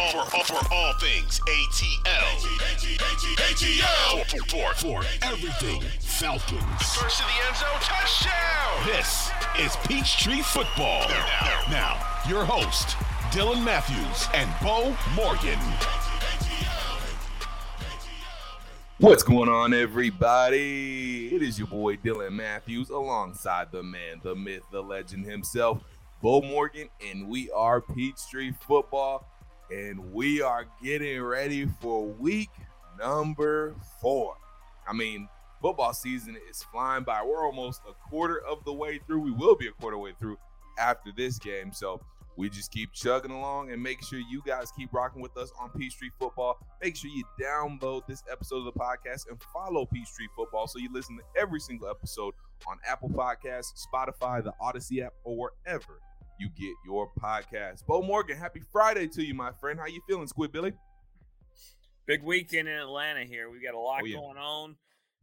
all, for, for all things ATL. ATL. For, for, for everything Falcons. First to the end zone, touchdown! This is Peachtree Football. Now, now, your host, Dylan Mathews and Beau Morgan. What's going on, everybody? It is your boy Dylan Mathews alongside the man, the myth, the legend himself, Beau Morgan, and we are Peachtree Football, and we are getting ready for week number four. I mean, football season is flying by. We're almost a quarter of the way through. We will be a quarter way through after this game. So we just keep chugging along and make sure you guys keep rocking with us on Peachtree Football. Make sure you download this episode of the podcast and follow Peachtree Football so you listen to every single episode on Apple Podcasts, Spotify, the Odyssey app, or wherever you get your podcast. Beau Morgan, happy Friday to you, my friend. How you feeling, Squid Billy? Big weekend in Atlanta here. We got a lot Oh, yeah. going on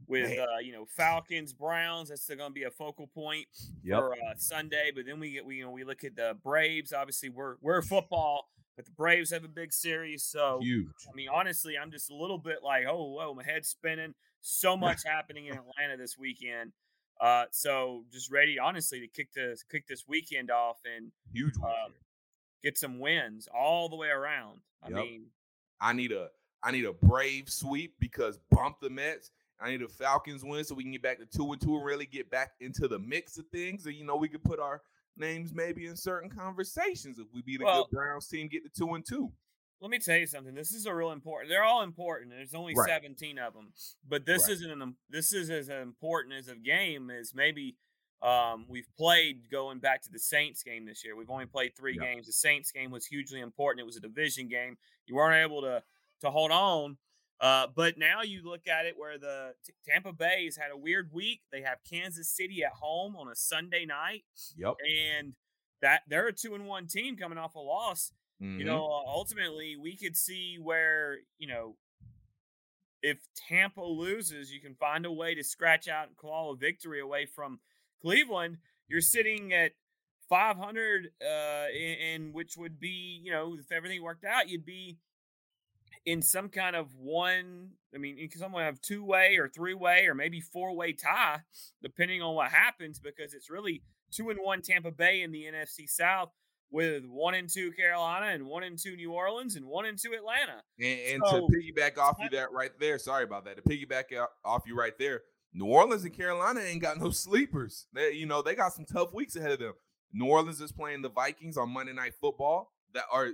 with uh, you know Falcons, Browns. That's going to be a focal point Yep. for uh, Sunday. But then we get we you know we look at the Braves. Obviously, we're we're football, but the Braves have a big series. So Huge. I mean, honestly, I'm just a little bit like, oh, whoa, my head's spinning. So much happening in Atlanta this weekend. Uh, so just ready, honestly, to kick this kick this weekend off and Huge. Um, get some wins all the way around. I Yep. mean, I need a I need a brave sweep because bump the Mets. I need a Falcons win so we can get back to two and two and really get back into the mix of things. And you know, we could put our names maybe in certain conversations if we beat a Well- good Browns team, get to two and two. Let me tell you something. This is a real important. They're all important. There's only Right. 17 of them, but this Right. isn't an. This is as important as a game as maybe um, we've played going back to the Saints game this year. We've only played three Yeah. games. The Saints game was hugely important. It was a division game. You weren't able to to hold on. Uh, but now you look at it where the T- Tampa Bay's had a weird week. They have Kansas City at home on a Sunday night, Yep. and that they're a two and one team coming off a loss you Mhm. know, ultimately we could see where, you know, if Tampa loses, you can find a way to scratch out and claw a victory away from Cleveland. You're sitting at 500, uh, and which would be, you know, if everything worked out, you'd be in some kind of one. I mean, you can someone have two way or three way or maybe four way tie, depending on what happens, because it's really two and one Tampa Bay in the NFC South with one and two Carolina and one and two New Orleans and one and two Atlanta. And, and So- to piggyback off you that right there, sorry about that. To piggyback off you right there, New Orleans and Carolina ain't got no sleepers. They, you know, they got some tough weeks ahead of them. New Orleans is playing the Vikings on Monday Night Football. That are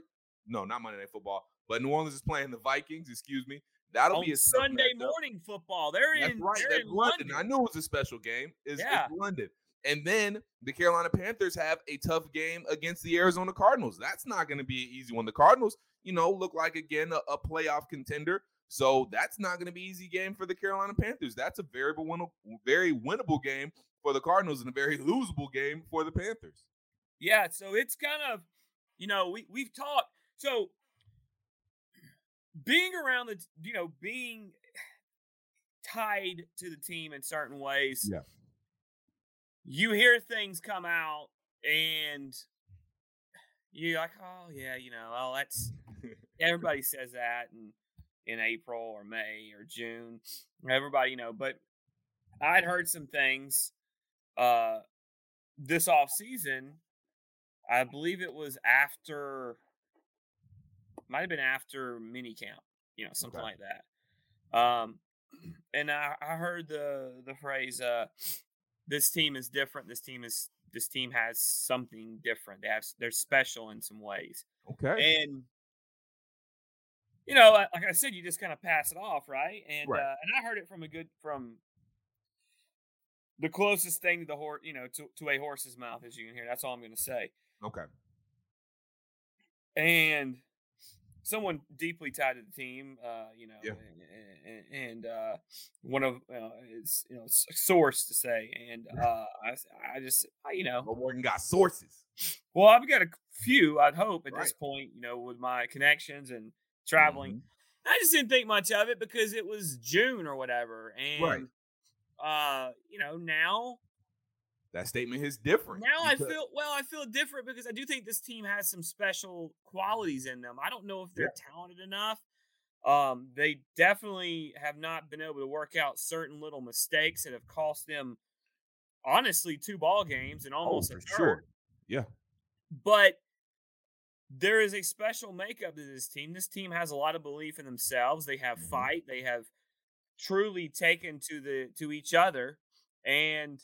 no, not Monday Night Football, but New Orleans is playing the Vikings. Excuse me. That'll On be a Sunday morning football. They're That's in, right. they're That's in London. London. I knew it was a special game. It's, it's Yeah. London. And then the Carolina Panthers have a tough game against the Arizona Cardinals. That's not going to be an easy one. The Cardinals, you know, look like again a, a playoff contender. So that's not going to be an easy game for the Carolina Panthers. That's a very winnable, very winnable game for the Cardinals and a very losable game for the Panthers. Yeah, so it's kind of, you know, we we've talked. So being around the, you know, being tied to the team in certain ways. Yeah. You hear things come out and you're like, oh yeah, you know, oh that's everybody says that in in April or May or June. Everybody, you know, but I'd heard some things uh this off season. I believe it was after might have been after mini camp, you know, something Okay. like that. Um and I, I heard the the phrase uh this team is different. This team is this team has something different. They have they're special in some ways. Okay. And you know, like I said, you just kind of pass it off, right? And Right. Uh, and I heard it from a good from the closest thing to the horse, you know, to, to a horse's mouth as you can hear. That's all I'm going to say. Okay. And someone deeply tied to the team, uh, you know, Yeah. and, and, uh, one of uh, it's you know source to say, and uh, I I just I, you know Beau Morgan got sources. Well, I've got a few, I'd hope, at this point, you know, with my connections and traveling. Mhm. I just didn't think much of it because it was June or whatever. And, Right. uh, you know, now that statement is different. Now I feel well. I feel different because I do think this team has some special qualities in them. I don't know if they're yeah. talented enough. Um, they definitely have not been able to work out certain little mistakes that have cost them, honestly, two ball games and almost oh, a third. Sure. Yeah, but there is a special makeup to this team. This team has a lot of belief in themselves. They have mm-hmm. fight. They have truly taken to the to each other, and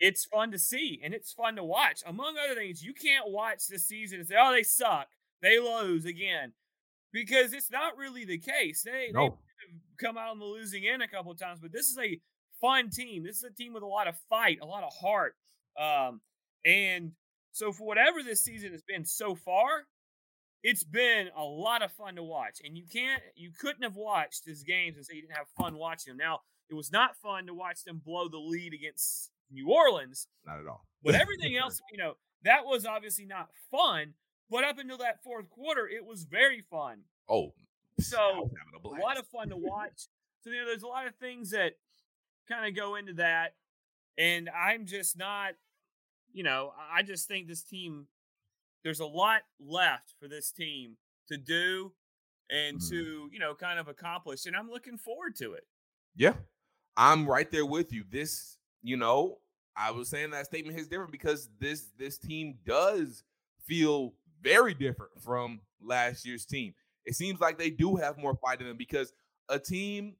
it's fun to see and it's fun to watch. Among other things, you can't watch this season and say, "Oh, they suck, they lose again," because it's not really the case. They no. they come out on the losing end a couple of times, but this is a fun team. This is a team with a lot of fight, a lot of heart, um, and so for whatever this season has been so far, it's been a lot of fun to watch. And you can't, you couldn't have watched these games and say you didn't have fun watching them. Now it was not fun to watch them blow the lead against New Orleans. Not at all. But everything else, you know, that was obviously not fun. But up until that fourth quarter, it was very fun. Oh, so a, a lot of fun to watch. So you know, there's a lot of things that kind of go into that, and I'm just not, you know, I just think this team. There's a lot left for this team to do and mm. to you know kind of accomplish, and I'm looking forward to it. Yeah, I'm right there with you. This you know, I was saying that statement is different because this this team does feel very different from last year's team. It seems like they do have more fight in them because a team,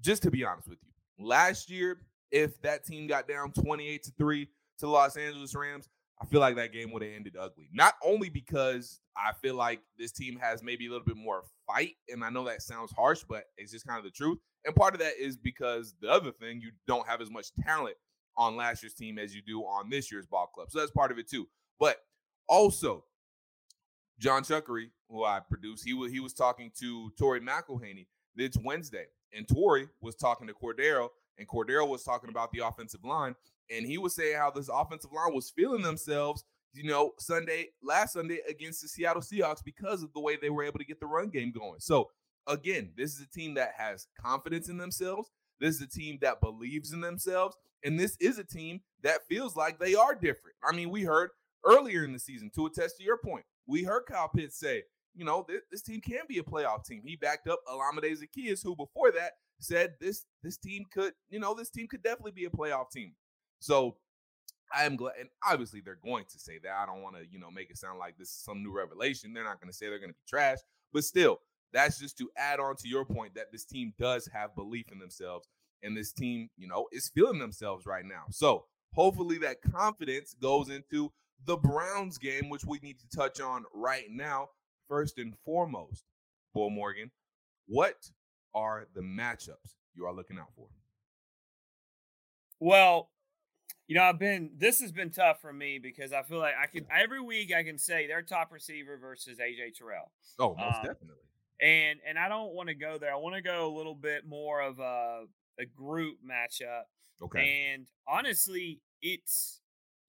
just to be honest with you, last year, if that team got down 28 to 3 to Los Angeles Rams, I feel like that game would have ended ugly. Not only because I feel like this team has maybe a little bit more fight, and I know that sounds harsh, but it's just kind of the truth. And part of that is because the other thing, you don't have as much talent on last year's team as you do on this year's ball club. So that's part of it too. But also, John Chuckery, who I produce, he was he was talking to Tori McElhaney. It's Wednesday, and Tori was talking to Cordarrelle, and Cordarrelle was talking about the offensive line, and he was saying how this offensive line was feeling themselves, you know, Sunday last Sunday against the Seattle Seahawks because of the way they were able to get the run game going. So again, this is a team that has confidence in themselves. This is a team that believes in themselves. And this is a team that feels like they are different. I mean, we heard earlier in the season, to attest to your point, we heard Kyle Pitts say, you know, this, this team can be a playoff team. He backed up Olamide Zaccheaus, who before that said this this team could, you know, this team could definitely be a playoff team. So I am glad, and obviously they're going to say that. I don't want to, you know, make it sound like this is some new revelation. They're not going to say they're going to be trash, but still, that's just to add on to your point that this team does have belief in themselves and this team, you know, is feeling themselves right now. So hopefully that confidence goes into the Browns game, which we need to touch on right now. First and foremost, Beau Morgan, what are the matchups you are looking out for? Well, you know, I've been this has been tough for me because I feel like I can every week I can say their top receiver versus AJ Terrell. Oh, most um, definitely. And and I don't want to go there. I want to go a little bit more of a a group matchup. Okay. And honestly, it's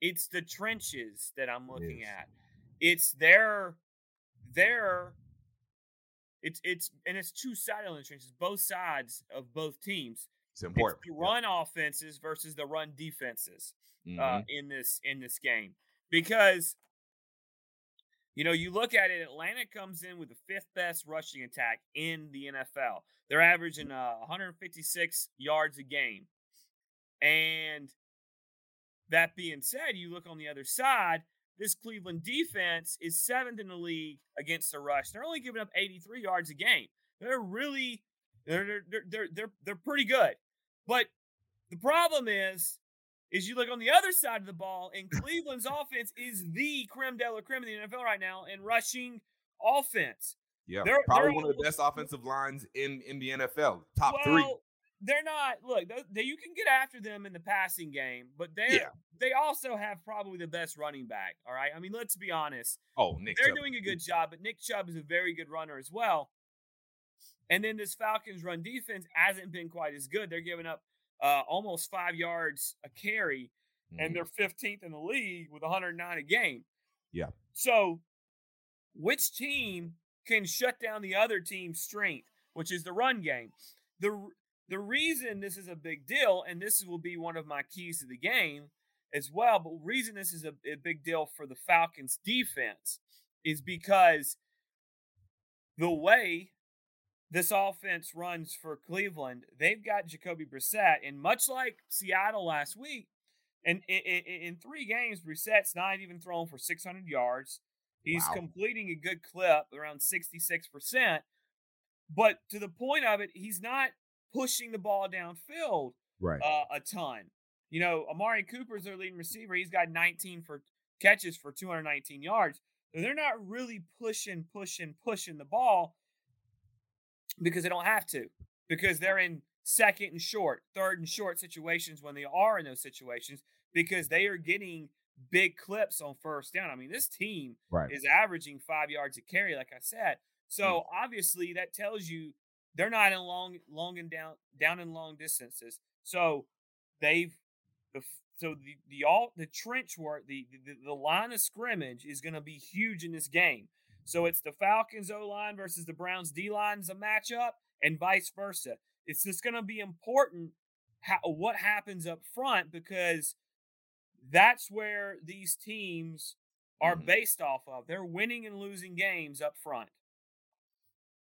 it's the trenches that I'm looking at. It's their their it's it's and it's two sided trenches, both sides of both teams. It's important. It's the run yeah. offenses versus the run defenses uh, mm-hmm. uh, in this in this game because you know, you look at it, Atlanta comes in with the fifth best rushing attack in the NFL. They're averaging uh, 156 yards a game. And that being said, you look on the other side, this Cleveland defense is seventh in the league against the rush. They're only giving up 83 yards a game. They're really they're they're they're they're, they're pretty good. But the problem is is you look on the other side of the ball, and Cleveland's offense is the creme de la creme in the NFL right now in rushing offense. Yeah, they're, probably they're, one of the best offensive lines in in the NFL, top well, three. They're not. Look, they, you can get after them in the passing game, but they yeah. they also have probably the best running back. All right, I mean, let's be honest. Oh, Nick, they're Chubb. doing a good job, but Nick Chubb is a very good runner as well. And then this Falcons run defense hasn't been quite as good. They're giving up uh, almost five yards a carry, mm-hmm. and they're 15th in the league with 109 a game. Yeah. So, which team can shut down the other team's strength, which is the run game? The the reason this is a big deal, and this will be one of my keys to the game, as well. But reason this is a, a big deal for the Falcons defense is because the way this offense runs for Cleveland, they've got Jacoby Brissett, and much like Seattle last week, and in, in, in three games, Brissett's not even thrown for 600 yards. He's Wow. completing a good clip, around 66%. But to the point of it, he's not pushing the ball downfield Right. uh, a ton. You know, Amari Cooper's their leading receiver. He's got 19 for catches for 219 yards. So they're not really pushing, pushing, pushing the ball because they don't have to. Because they're in second and short, third and short situations when they are in those situations because they are getting big clips on first down. I mean, this team right. is averaging five yards a carry, like I said. Hmm. So obviously that tells you they're not in long, long and down, down and long distances. So they've the so the the all the trench work, the the, the line of scrimmage is going to be huge in this game. So it's the Falcons O line versus the Browns D line is a matchup, and vice versa. It's just going to be important how, what happens up front because that's where these teams are Mhm. based off of. They're winning and losing games up front.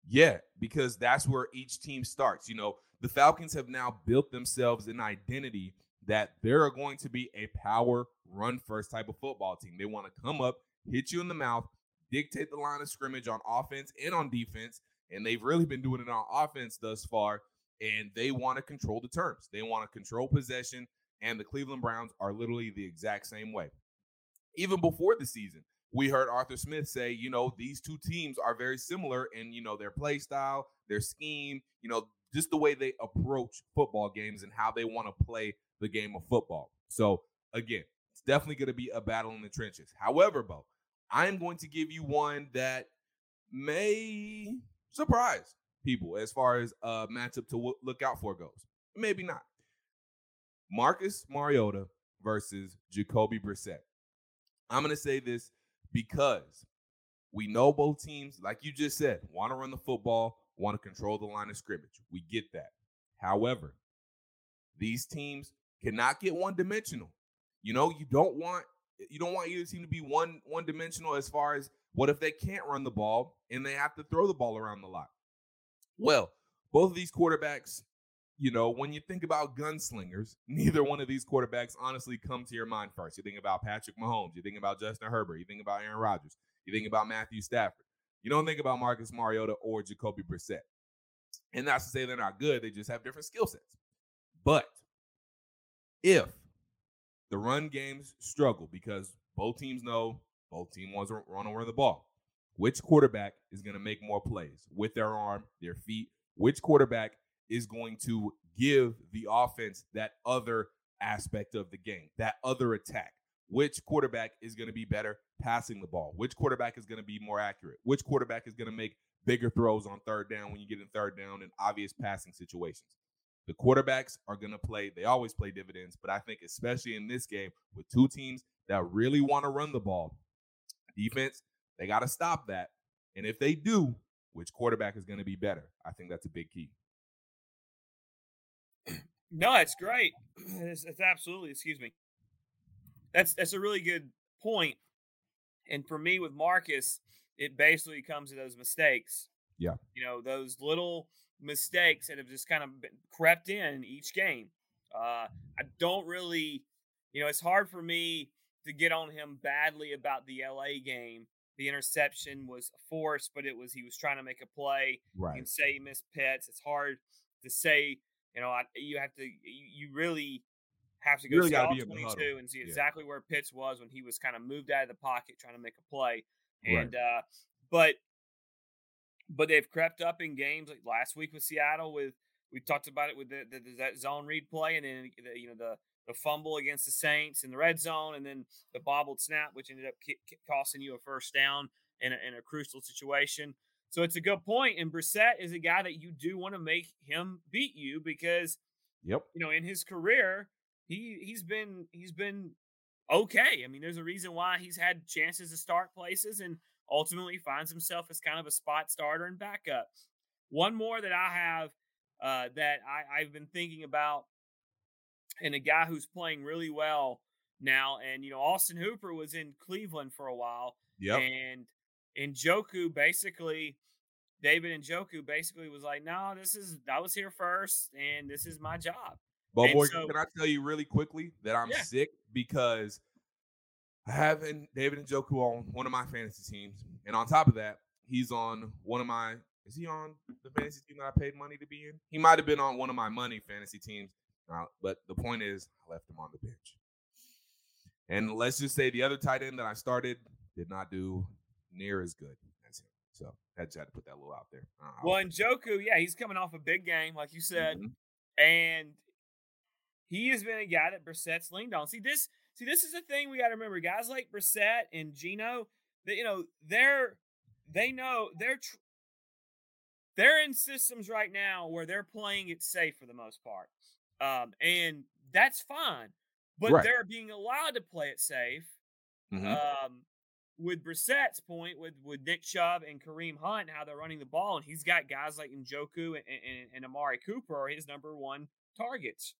Yeah, because that's where each team starts. You know, the Falcons have now built themselves an identity that they're going to be a power run first type of football team. They want to come up, hit you in the mouth, dictate the line of scrimmage on offense and on defense. And they've really been doing it on offense thus far. And they want to control the terms. They want to control possession. And the Cleveland Browns are literally the exact same way. Even before the season, we heard Arthur Smith say, you know, these two teams are very similar in, you know, their play style, their scheme, you know, just the way they approach football games and how they want to play the game of football. So, again, it's definitely going to be a battle in the trenches. However, Beau, I'm going to give you one that may surprise people as far as a matchup to look out for goes. Maybe not. Marcus Mariota versus Jacoby Brissett. I'm going to say this because we know both teams, like you just said, want to run the football, want to control the line of scrimmage. We get that. However, these teams cannot get one dimensional. You know, you don't want you don't want either team to be one one dimensional as far as what if they can't run the ball and they have to throw the ball around the lot. Well, both of these quarterbacks, you know, when you think about gunslingers, neither one of these quarterbacks honestly come to your mind first. You think about Patrick Mahomes, you think about Justin Herbert, you think about Aaron Rodgers, you think about Matthew Stafford. You don't think about Marcus Mariota or Jacoby Brissett. And that's to say they're not good, they just have different skill sets. But if the run games struggle because both teams know both teams want to run over the ball, which quarterback is going to make more plays with their arm, their feet? Which quarterback is going to give the offense that other aspect of the game, that other attack? Which quarterback is going to be better passing the ball? Which quarterback is going to be more accurate? Which quarterback is going to make bigger throws on third down when you get in third down in obvious passing situations? The quarterbacks are going to play, they always play dividends, but I think especially in this game with two teams that really want to run the ball, defense, they got to stop that. And if they do, which quarterback is going to be better? I think that's a big key. No, it's great. It's, it's absolutely, excuse me. That's that's a really good point. And for me with Marcus, it basically comes to those mistakes. Yeah. You know, those little mistakes that have just kind of been crept in each game. Uh, I don't really, you know, it's hard for me to get on him badly about the LA game. The interception was forced, but it was he was trying to make a play. You can say he missed Pitts. It's hard to say. You know, I, you have to. You, you really have to go really see all be in the 22 and see Yeah. exactly where Pitts was when he was kind of moved out of the pocket trying to make a play. Right. And uh, but but they've crept up in games like last week with Seattle. With we talked about it with the, the, the- that zone read play, and then the, you know the the fumble against the Saints in the red zone, and then the bobbled snap, which ended up ki- ki- costing you a first down in a, in a crucial situation. So it's a good point. point, and Brissett is a guy that you do want to make him beat you because Yep. you know in his career he he's been he's been okay. I mean, there's a reason why he's had chances to start places and ultimately finds himself as kind of a spot starter and backup. One more that I have uh, that I, I've been thinking about, and a guy who's playing really well now. And you know, Austin Hooper was in Cleveland for a while, yeah, and Njoku basically, David Njoku basically was like, "No, this is I was here first, and this is my job." But boy, so- can I tell you really quickly that I'm Yeah. sick because I have David Njoku on one of my fantasy teams, and on top of that, he's on one of my. Is he on the fantasy team that I paid money to be in? He might have been on one of my money fantasy teams, uh, but the point is, I left him on the bench. And let's just say the other tight end that I started did not do near as good as him. So I just had to put that little out there. Uh, Well, was- Njoku, yeah, he's coming off a big game, like you said, Mhm. and he has been a guy that Brissett's leaned on. See this, see this is the thing we got to remember. Guys like Brissett and Geno, that you know, they're they know they're tr- they're in systems right now where they're playing it safe for the most part, um, and that's fine. But Right. they're being allowed to play it safe Mhm. um, with Brissett's point, with with Nick Chubb and Kareem Hunt, how they're running the ball, and he's got guys like Njoku and, and, and Amari Cooper are his number one targets.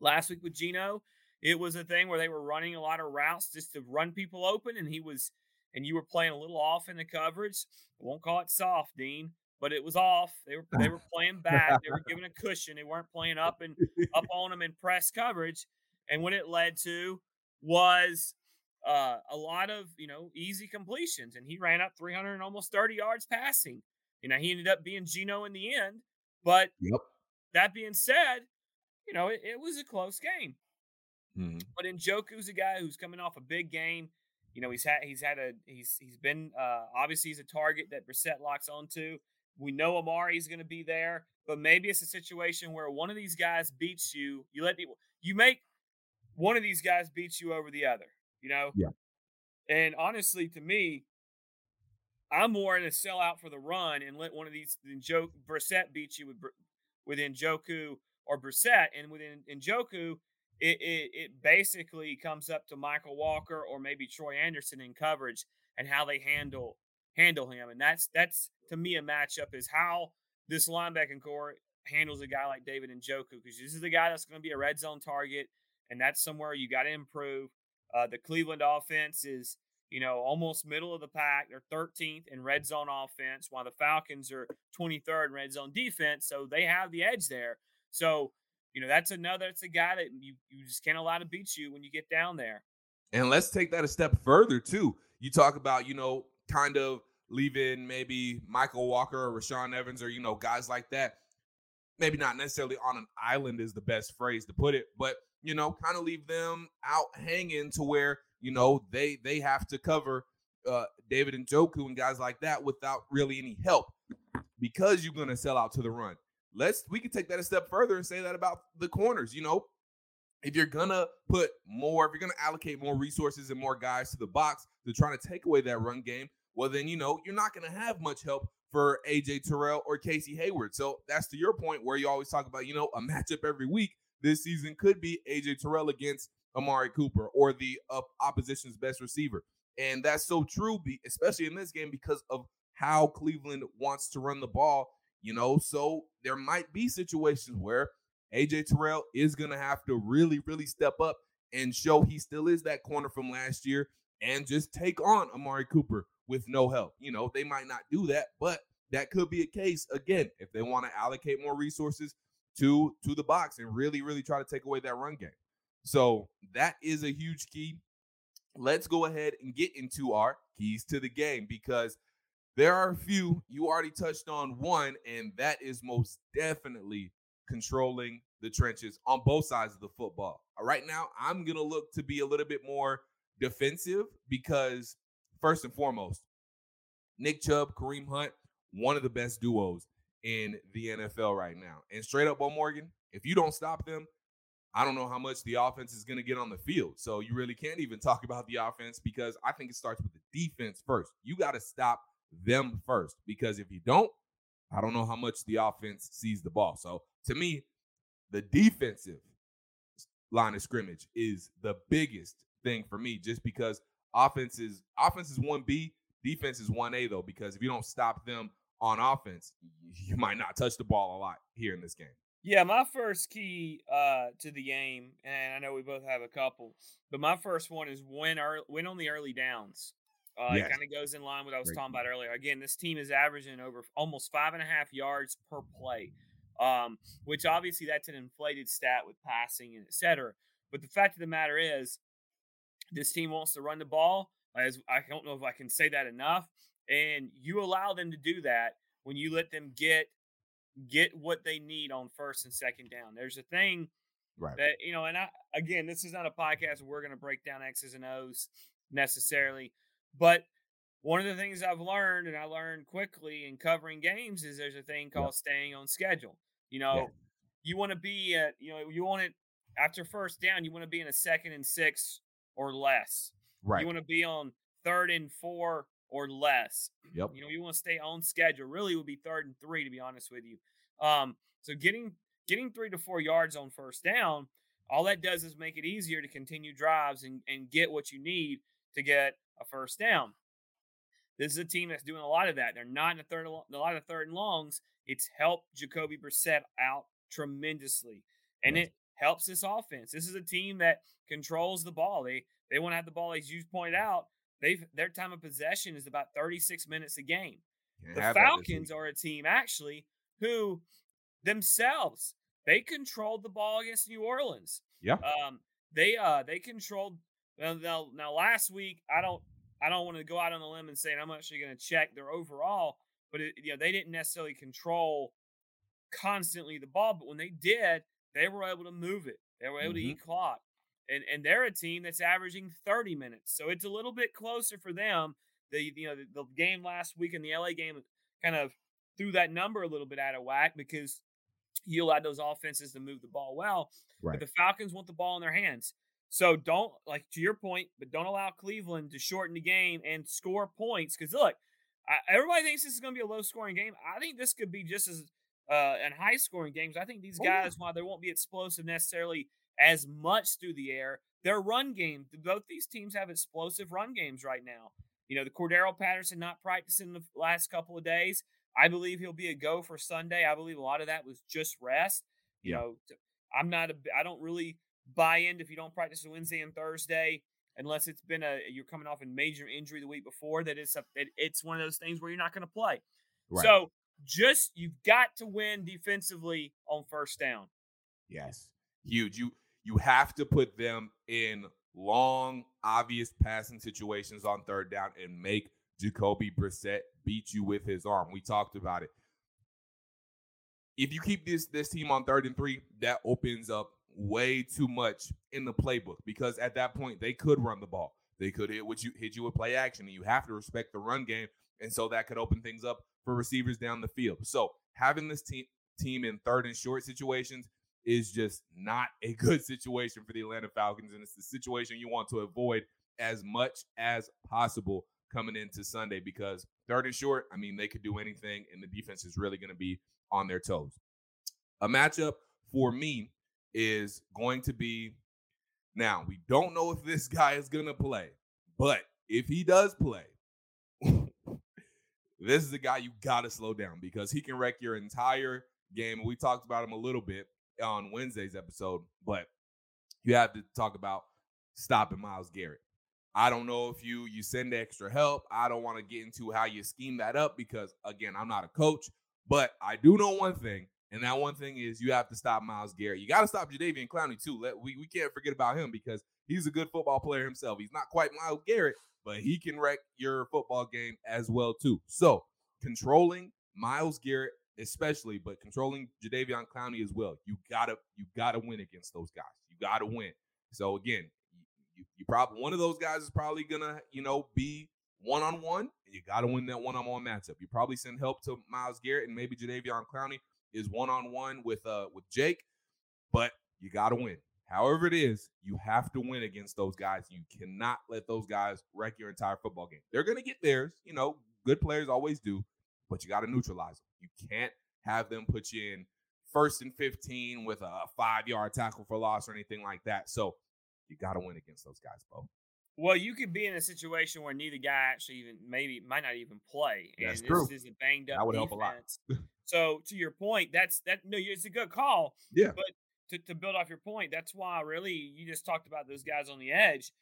Last week with Geno, it was a thing where they were running a lot of routes just to run people open, and he was, and you were playing a little off in the coverage. I won't call it soft, Dean, but it was off. They were they were playing back. They were giving a cushion. They weren't playing up and up on them in press coverage. And what it led to was uh, a lot of you know easy completions, and he ran up 300 and almost 30 yards passing. You know, he ended up being Geno in the end. But Yep. that being said, you know, it, it was a close game. Mhm. But Njoku's a guy who's coming off a big game. You know, he's had he's had a he's he's been uh obviously he's a target that Brissett locks onto. We know Amari's going to be there, but maybe it's a situation where one of these guys beats you. You let people you make one of these guys beats you over the other. You know. Yeah. And honestly, to me, I'm more in a sellout for the run and let one of these Njoku Brissett beat you with with Njoku or Brissett, and within Njoku, it, it it basically comes up to Mykal Walker or maybe Troy Anderson in coverage and how they handle handle him, and that's that's to me a matchup is how this linebacking corps handles a guy like David and Njoku because this is the guy that's going to be a red zone target, and that's somewhere you got to improve. Uh, the Cleveland offense is you know almost middle of the pack. They're 13th in red zone offense, while the Falcons are 23rd in red zone defense. So they have the edge there. So you know that's another. It's a guy that you you just can't allow to beat you when you get down there. And let's take that a step further too. You talk about, you know, kind of leaving maybe Mykal Walker or Rashaan Evans or, you know, guys like that. Maybe not necessarily on an island is the best phrase to put it, but you know, kind of leave them out hanging to where, you know, they they have to cover uh David Njoku and guys like that without really any help because you're gonna sell out to the run. Let's we can take that a step further and say that about the corners, you know, if you're gonna put more, if you're gonna allocate more resources and more guys to the box to try to take away that run game, well, then you know you're not gonna have much help for AJ Terrell or Casey Hayward. So that's to your point where you always talk about, you know, a matchup every week this season could be AJ Terrell against Amari Cooper or the uh, opposition's best receiver. And that's so true, especially in this game because of how Cleveland wants to run the ball, you know. So there might be situations where AJ Terrell is going to have to really, really step up and show he still is that corner from last year and just take on Amari Cooper with no help. You know, they might not do that, but that could be a case again if they want to allocate more resources to to the box and really, really try to take away that run game. So that is a huge key. Let's go ahead and get into our keys to the game because there are a few. You already touched on one, and that is most definitely controlling the trenches on both sides of the football. Uh, Right now, I'm going to look to be a little bit more defensive because, first and foremost, Nick Chubb, Kareem Hunt, one of the best duos in the NFL right now. And straight up, Beau Morgan, if you don't stop them, I don't know how much the offense is going to get on the field. So you really can't even talk about the offense because I think it starts with the defense first. You got to stop them first because if you don't, I don't know how much the offense sees the ball. So to me, the defensive line of scrimmage is the biggest thing for me just because offense is offense is 1B, defense is 1A though because if you don't stop them on offense, you might not touch the ball a lot here in this game. Yeah, my first key uh, to the game, and I know we both have a couple, but my first one is win early, win on the early downs. Uh, Yes. It kind of goes in line with what I was Great talking about earlier. Again, this team is averaging over almost five and a half yards per play, um, which obviously that's an inflated stat with passing and et cetera. But the fact of the matter is, this team wants to run the ball. As I don't know if I can say that enough, and you allow them to do that when you let them get get what they need on first and second down. There's a thing Right. that you know, and I again, this is not a podcast where we're going to break down X's and O's necessarily, but one of the things I've learned, and I learned quickly in covering games, is there's a thing called staying on schedule. You know, you want to be at, you know, you want it after first down, you want to be in a second and six or less. Right. You want to be on third and four or less. Yep. You know, you want to stay on schedule. Really would be third and three, to be honest with you. Um, so getting getting three to four yards on first down, all that does is make it easier to continue drives and, and get what you need to get a first down. This is a team that's doing a lot of that. They're not in a third a lot of third and longs. It's helped Jacoby Brissett out tremendously. And it helps this offense. This is a team that controls the ball. They they want to have the ball, as you pointed out. They've their time of possession is about 36 minutes a game. The have that this Falcons are a team actually who themselves they controlled the ball against New Orleans. Yeah. Um, they uh they controlled. Well, now, now last week I don't I don't want to go out on a limb and say I'm actually going to check their overall, but it, you know they didn't necessarily control constantly the ball, but when they did, they were able to move it. They were able to Mhm. eat clock, and and they're a team that's averaging 30 minutes, so it's a little bit closer for them. The you know the, the game last week in the LA game kind of threw that number a little bit out of whack because you allowed those offenses to move the ball well. Right. But the Falcons want the ball in their hands. So don't like to your point, but don't allow Cleveland to shorten the game and score points. Because look, I, everybody thinks this is going to be a low scoring game. I think this could be just as uh, an high scoring game. 'cause I think these Oh, guys, while they won't be explosive necessarily as much through the air, their run game. Both these teams have explosive run games right now. You know, the Cordarrelle Patterson not practicing the last couple of days. I believe he'll be a go for Sunday. I believe a lot of that was just rest. You Yeah. know, I'm not a. I don't really buy in if you don't practice Wednesday and Thursday, unless it's been a you're coming off a major injury the week before. That it's a, it, it's one of those things where you're not going to play. Right. So just you've got to win defensively on first down. Yes. Huge. You you have to put them in long, obvious passing situations on third down and make Jacoby Brissett beat you with his arm. We talked about it. If you keep this this team on third and three, that opens up way too much in the playbook because at that point they could run the ball. They could hit what you hit you with play action, and you have to respect the run game. And so that could open things up for receivers down the field. So having this team team in third and short situations is just not a good situation for the Atlanta Falcons. And it's the situation you want to avoid as much as possible coming into Sunday because third and short, I mean, they could do anything, and the defense is really going to be on their toes. A matchup for me is going to be now, we don't know if this guy is going to play, but if he does play, this is a guy you got to slow down because he can wreck your entire game. We talked about him a little bit on Wednesday's episode, but you have to talk about stopping Myles Garrett. I don't know if you you send extra help. I don't want to get into how you scheme that up because again, I'm not a coach, but I do know one thing, and that one thing is you have to stop Myles Garrett. You got to stop Jadeveon Clowney too. Let we we can't forget about him because he's a good football player himself. He's not quite Myles Garrett, but he can wreck your football game as well too. So controlling Myles Garrett especially, but controlling Jadeveon Clowney as well. You gotta you gotta win against those guys. You gotta win. So again, you, you probably one of those guys is probably gonna you know be one on one, and you gotta win that one on one matchup. You probably send help to Myles Garrett and maybe Jadeveon Clowney is one on one with uh with Jake, but you gotta win. However it is, you have to win against those guys. You cannot let those guys wreck your entire football game. They're gonna get theirs. You know, good players always do, but you got to neutralize them. You can't have them put you in first and 15 with a five yard tackle for loss or anything like that. So you got to win against those guys, Beau. Well, you could be in a situation where neither guy actually even maybe might not even play, and That's this true. is a banged up That would help a lot. so to your point, that's that. No, it's a good call. Yeah. But to, to build off your point, that's why really you just talked about those guys on the edge.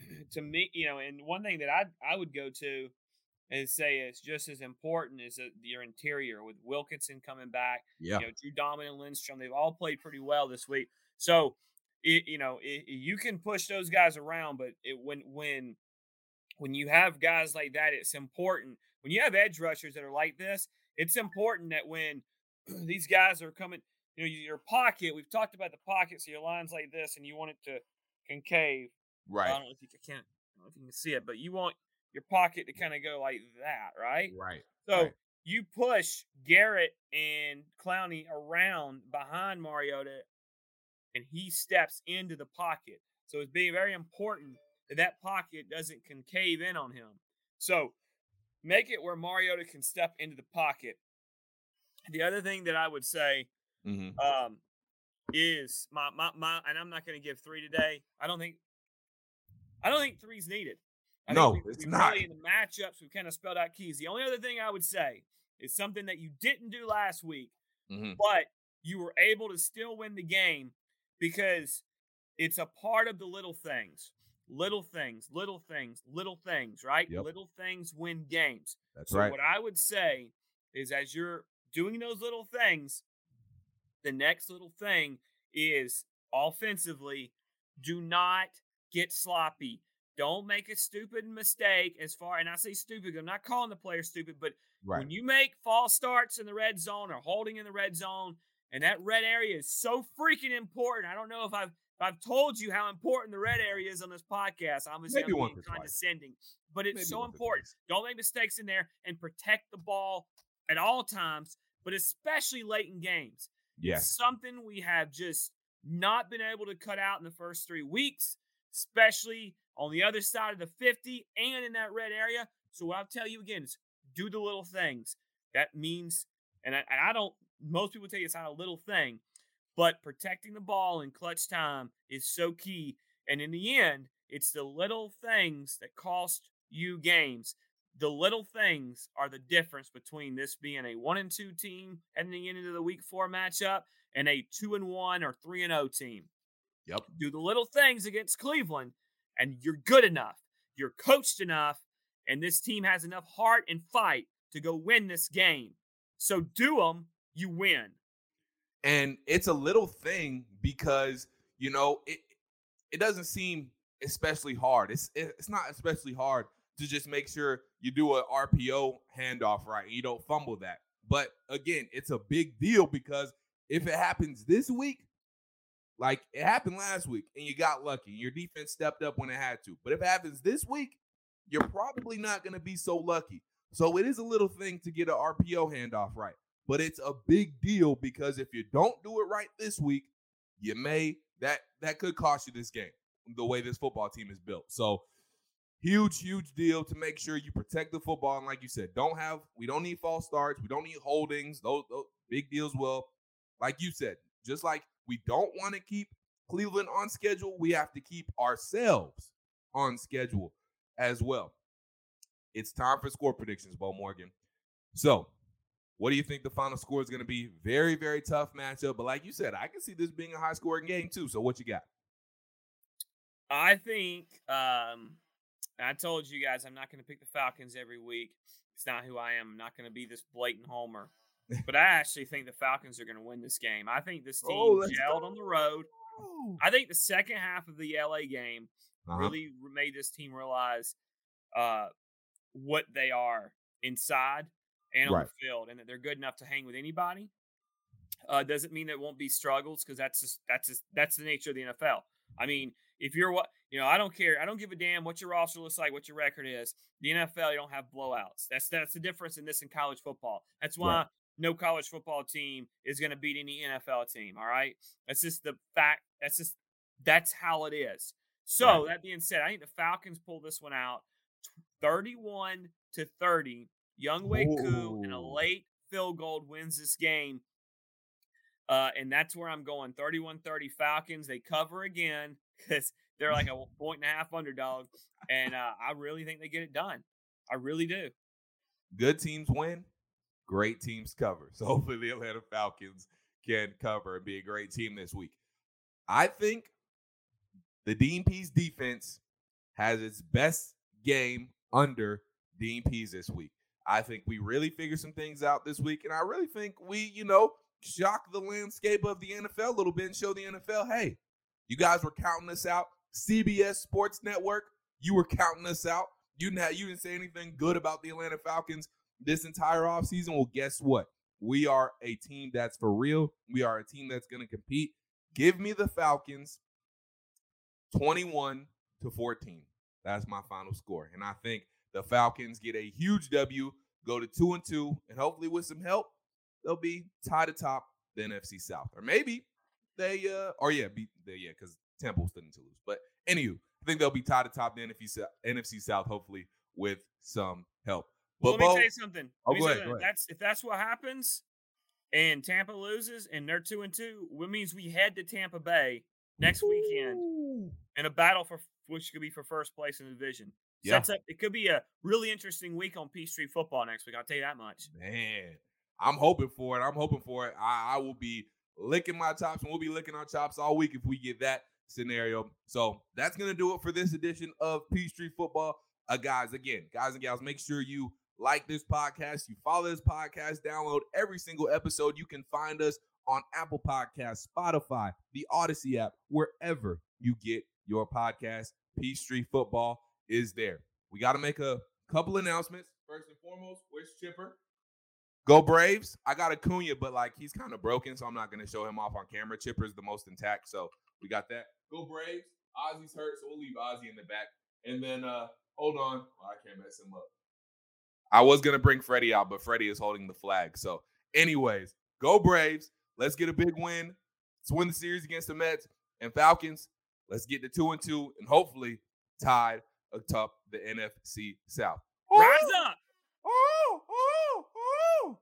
to me, you know, and one thing that I I would go to and say it's just as important as your interior with Wilkinson coming back Yeah. you know, Drew Dalman, Lindstrom, they've all played pretty well this week. So, it, you know, it, you can push those guys around, but it, when when when you have guys like that, it's important. When you have edge rushers that are like this, it's important that when these guys are coming, you know, your pocket. We've talked about the pocket, so your lines like this, and you want it to concave. Right. I don't know if you can, can't, I don't know if you can see it, but you want your pocket to kind of go like that, right? Right. So Right. you push Garrett and Clowney around behind Mariota, and he steps into the pocket. So it's being very important that that pocket doesn't concave in on him. So make it where Mariota can step into the pocket. The other thing that I would say hmm um, is my, my my and I'm not going to give three today. I don't think I don't think three's needed. I No, we, it's we not. Really in the matchups, we've kind of spelled out keys. The only other thing I would say is something that you didn't do last week, hmm but you were able to still win the game because it's a part of the little things. Little things, little things, little things, right? Yep. Little things win games. That's So right. what I would say is as you're doing those little things, the next little thing is offensively, do not get sloppy. Don't make a stupid mistake as far and I say stupid, I'm not calling the player stupid, but Right. when you make false starts in the red zone or holding in the red zone, and that red area is so freaking important. I don't know if I've if I've told you how important the red area is on this podcast. Obviously, Maybe I'm being condescending, but it's Maybe so important. Don't make mistakes in there and protect the ball at all times, but especially late in games. Yes. It's something we have just not been able to cut out in the first three weeks, especially on the other side of the 50 and in that red area. So, what I'll tell you again is do the little things. That means, and I, and I don't, most people tell you it's not a little thing, but protecting the ball in clutch time is so key. And in the end, it's the little things that cost you games. The little things are the difference between this being a one and two team heading into the week four matchup and a two and one or three and zero team. Yep. Do the little things against Cleveland, and you're good enough. You're coached enough, and this team has enough heart and fight to go win this game. So do them, you win. and it's a little thing because you know it it doesn't seem especially hard. It's it's not especially hard to just make sure you do a RPO handoff right and you don't fumble that. But again it's a big deal because if it happens this week like it happened last week and you got lucky your defense stepped up when it had to. But if it happens this week you're probably not going to be so lucky. So it is a little thing to get an RPO handoff right but it's a big deal because if you don't do it right this week, you may that that could cost you this game. The way this football team is built, so huge, huge deal to make sure you protect the football. And like you said, don't have we don't need false starts, we don't need holdings. Those, those big deals will, like you said, just like we don't want to keep Cleveland on schedule, we have to keep ourselves on schedule as well. It's time for score predictions, Beau Morgan. So what do you think the final score is going to be? Very, very tough matchup. But like you said, I can see this being a high scoring game too. So what you got? I think um I told you guys I'm not going to pick the Falcons every week. It's not who I am. I'm not going to be this blatant homer. But I actually think the Falcons are going to win this game. I think this team Oh, gelled go. on the road. I think the second half of the LA game Uh-huh. really made this team realize uh, what they are inside and on Right. the field, and that they're good enough to hang with anybody. Uh, doesn't mean there won't be struggles because that's just that's just that's the nature of the NFL. I mean, if you're what you know, I don't care. I don't give a damn what your roster looks like, what your record is. The NFL, you don't have blowouts. That's that's the difference in this and college football. That's why Right. no college football team is going to beat any NFL team. All right, that's just the fact. That's just that's how it is. So that being said, I think the Falcons pull this one out, thirty-one to thirty. Younghoe Koo and a late field goal wins this game. Uh, and that's where I'm going 31 30 Falcons. They cover again because They're like a point and a half underdog, and uh, I really think they get it done. I really do. Good teams win, great teams cover. So hopefully the Atlanta Falcons can cover and be a great team this week. I think the Dean Pees defense has its best game under Dean Pees this week. I think we really figured some things out this week, and I really think we, you know, shock the landscape of the NFL a little bit and show the NFL, hey, you guys were counting us out. CBS Sports Network, you were counting us out. You didn't, have, you didn't say anything good about the Atlanta Falcons this entire offseason. Well, guess what? We are a team that's for real. We are a team that's going to compete. Give me the Falcons 21 to 14. That's my final score. And I think the Falcons get a huge W, go to 2 and 2, and hopefully with some help, they'll be tied atop the NFC South. Or maybe they uh or yeah, be the yeah, because Tampa still to lose. But anywho, I think they'll be tied atop the NFC NFC South, hopefully, with some help. But well, let me tell you something. Oh, go ahead, go ahead. That's if that's what happens, and Tampa loses, and they're two and two, it means we head to Tampa Bay next Ooh. weekend in a battle for which could be for first place in the division. Yeah. Sets up. It could be a really interesting week on Peachtree football next week. I'll tell you that much. Man, I'm hoping for it. I'm hoping for it. I, I will be licking my chops, and we'll be licking our chops all week if we get that scenario. So that's gonna do it for this edition of Peachtree Football. Uh, guys, again, guys and gals, make sure you like this podcast, you follow this podcast, download every single episode. You can find us on Apple Podcasts, Spotify, the Audacy app, wherever you get your podcast. Peachtree Football is there. We got to make a couple announcements. First and foremost, where's Chipper? Go Braves. I got Acuna, but like he's kind of broken, so I'm not going to show him off on camera. Chipper's the most intact, so we got that. Go Braves. Ozzie's hurt, so we'll leave Ozzy in the back. And then uh hold on. Well, I can't mess him up. I was gonna bring Freddie out, but Freddie is holding the flag. So, anyways, go Braves. Let's get a big win. Let's win the series against the Mets and Falcons. Let's get to two and two and hopefully tied atop the NFC South. Ooh. Rise up. Ooh, ooh, ooh.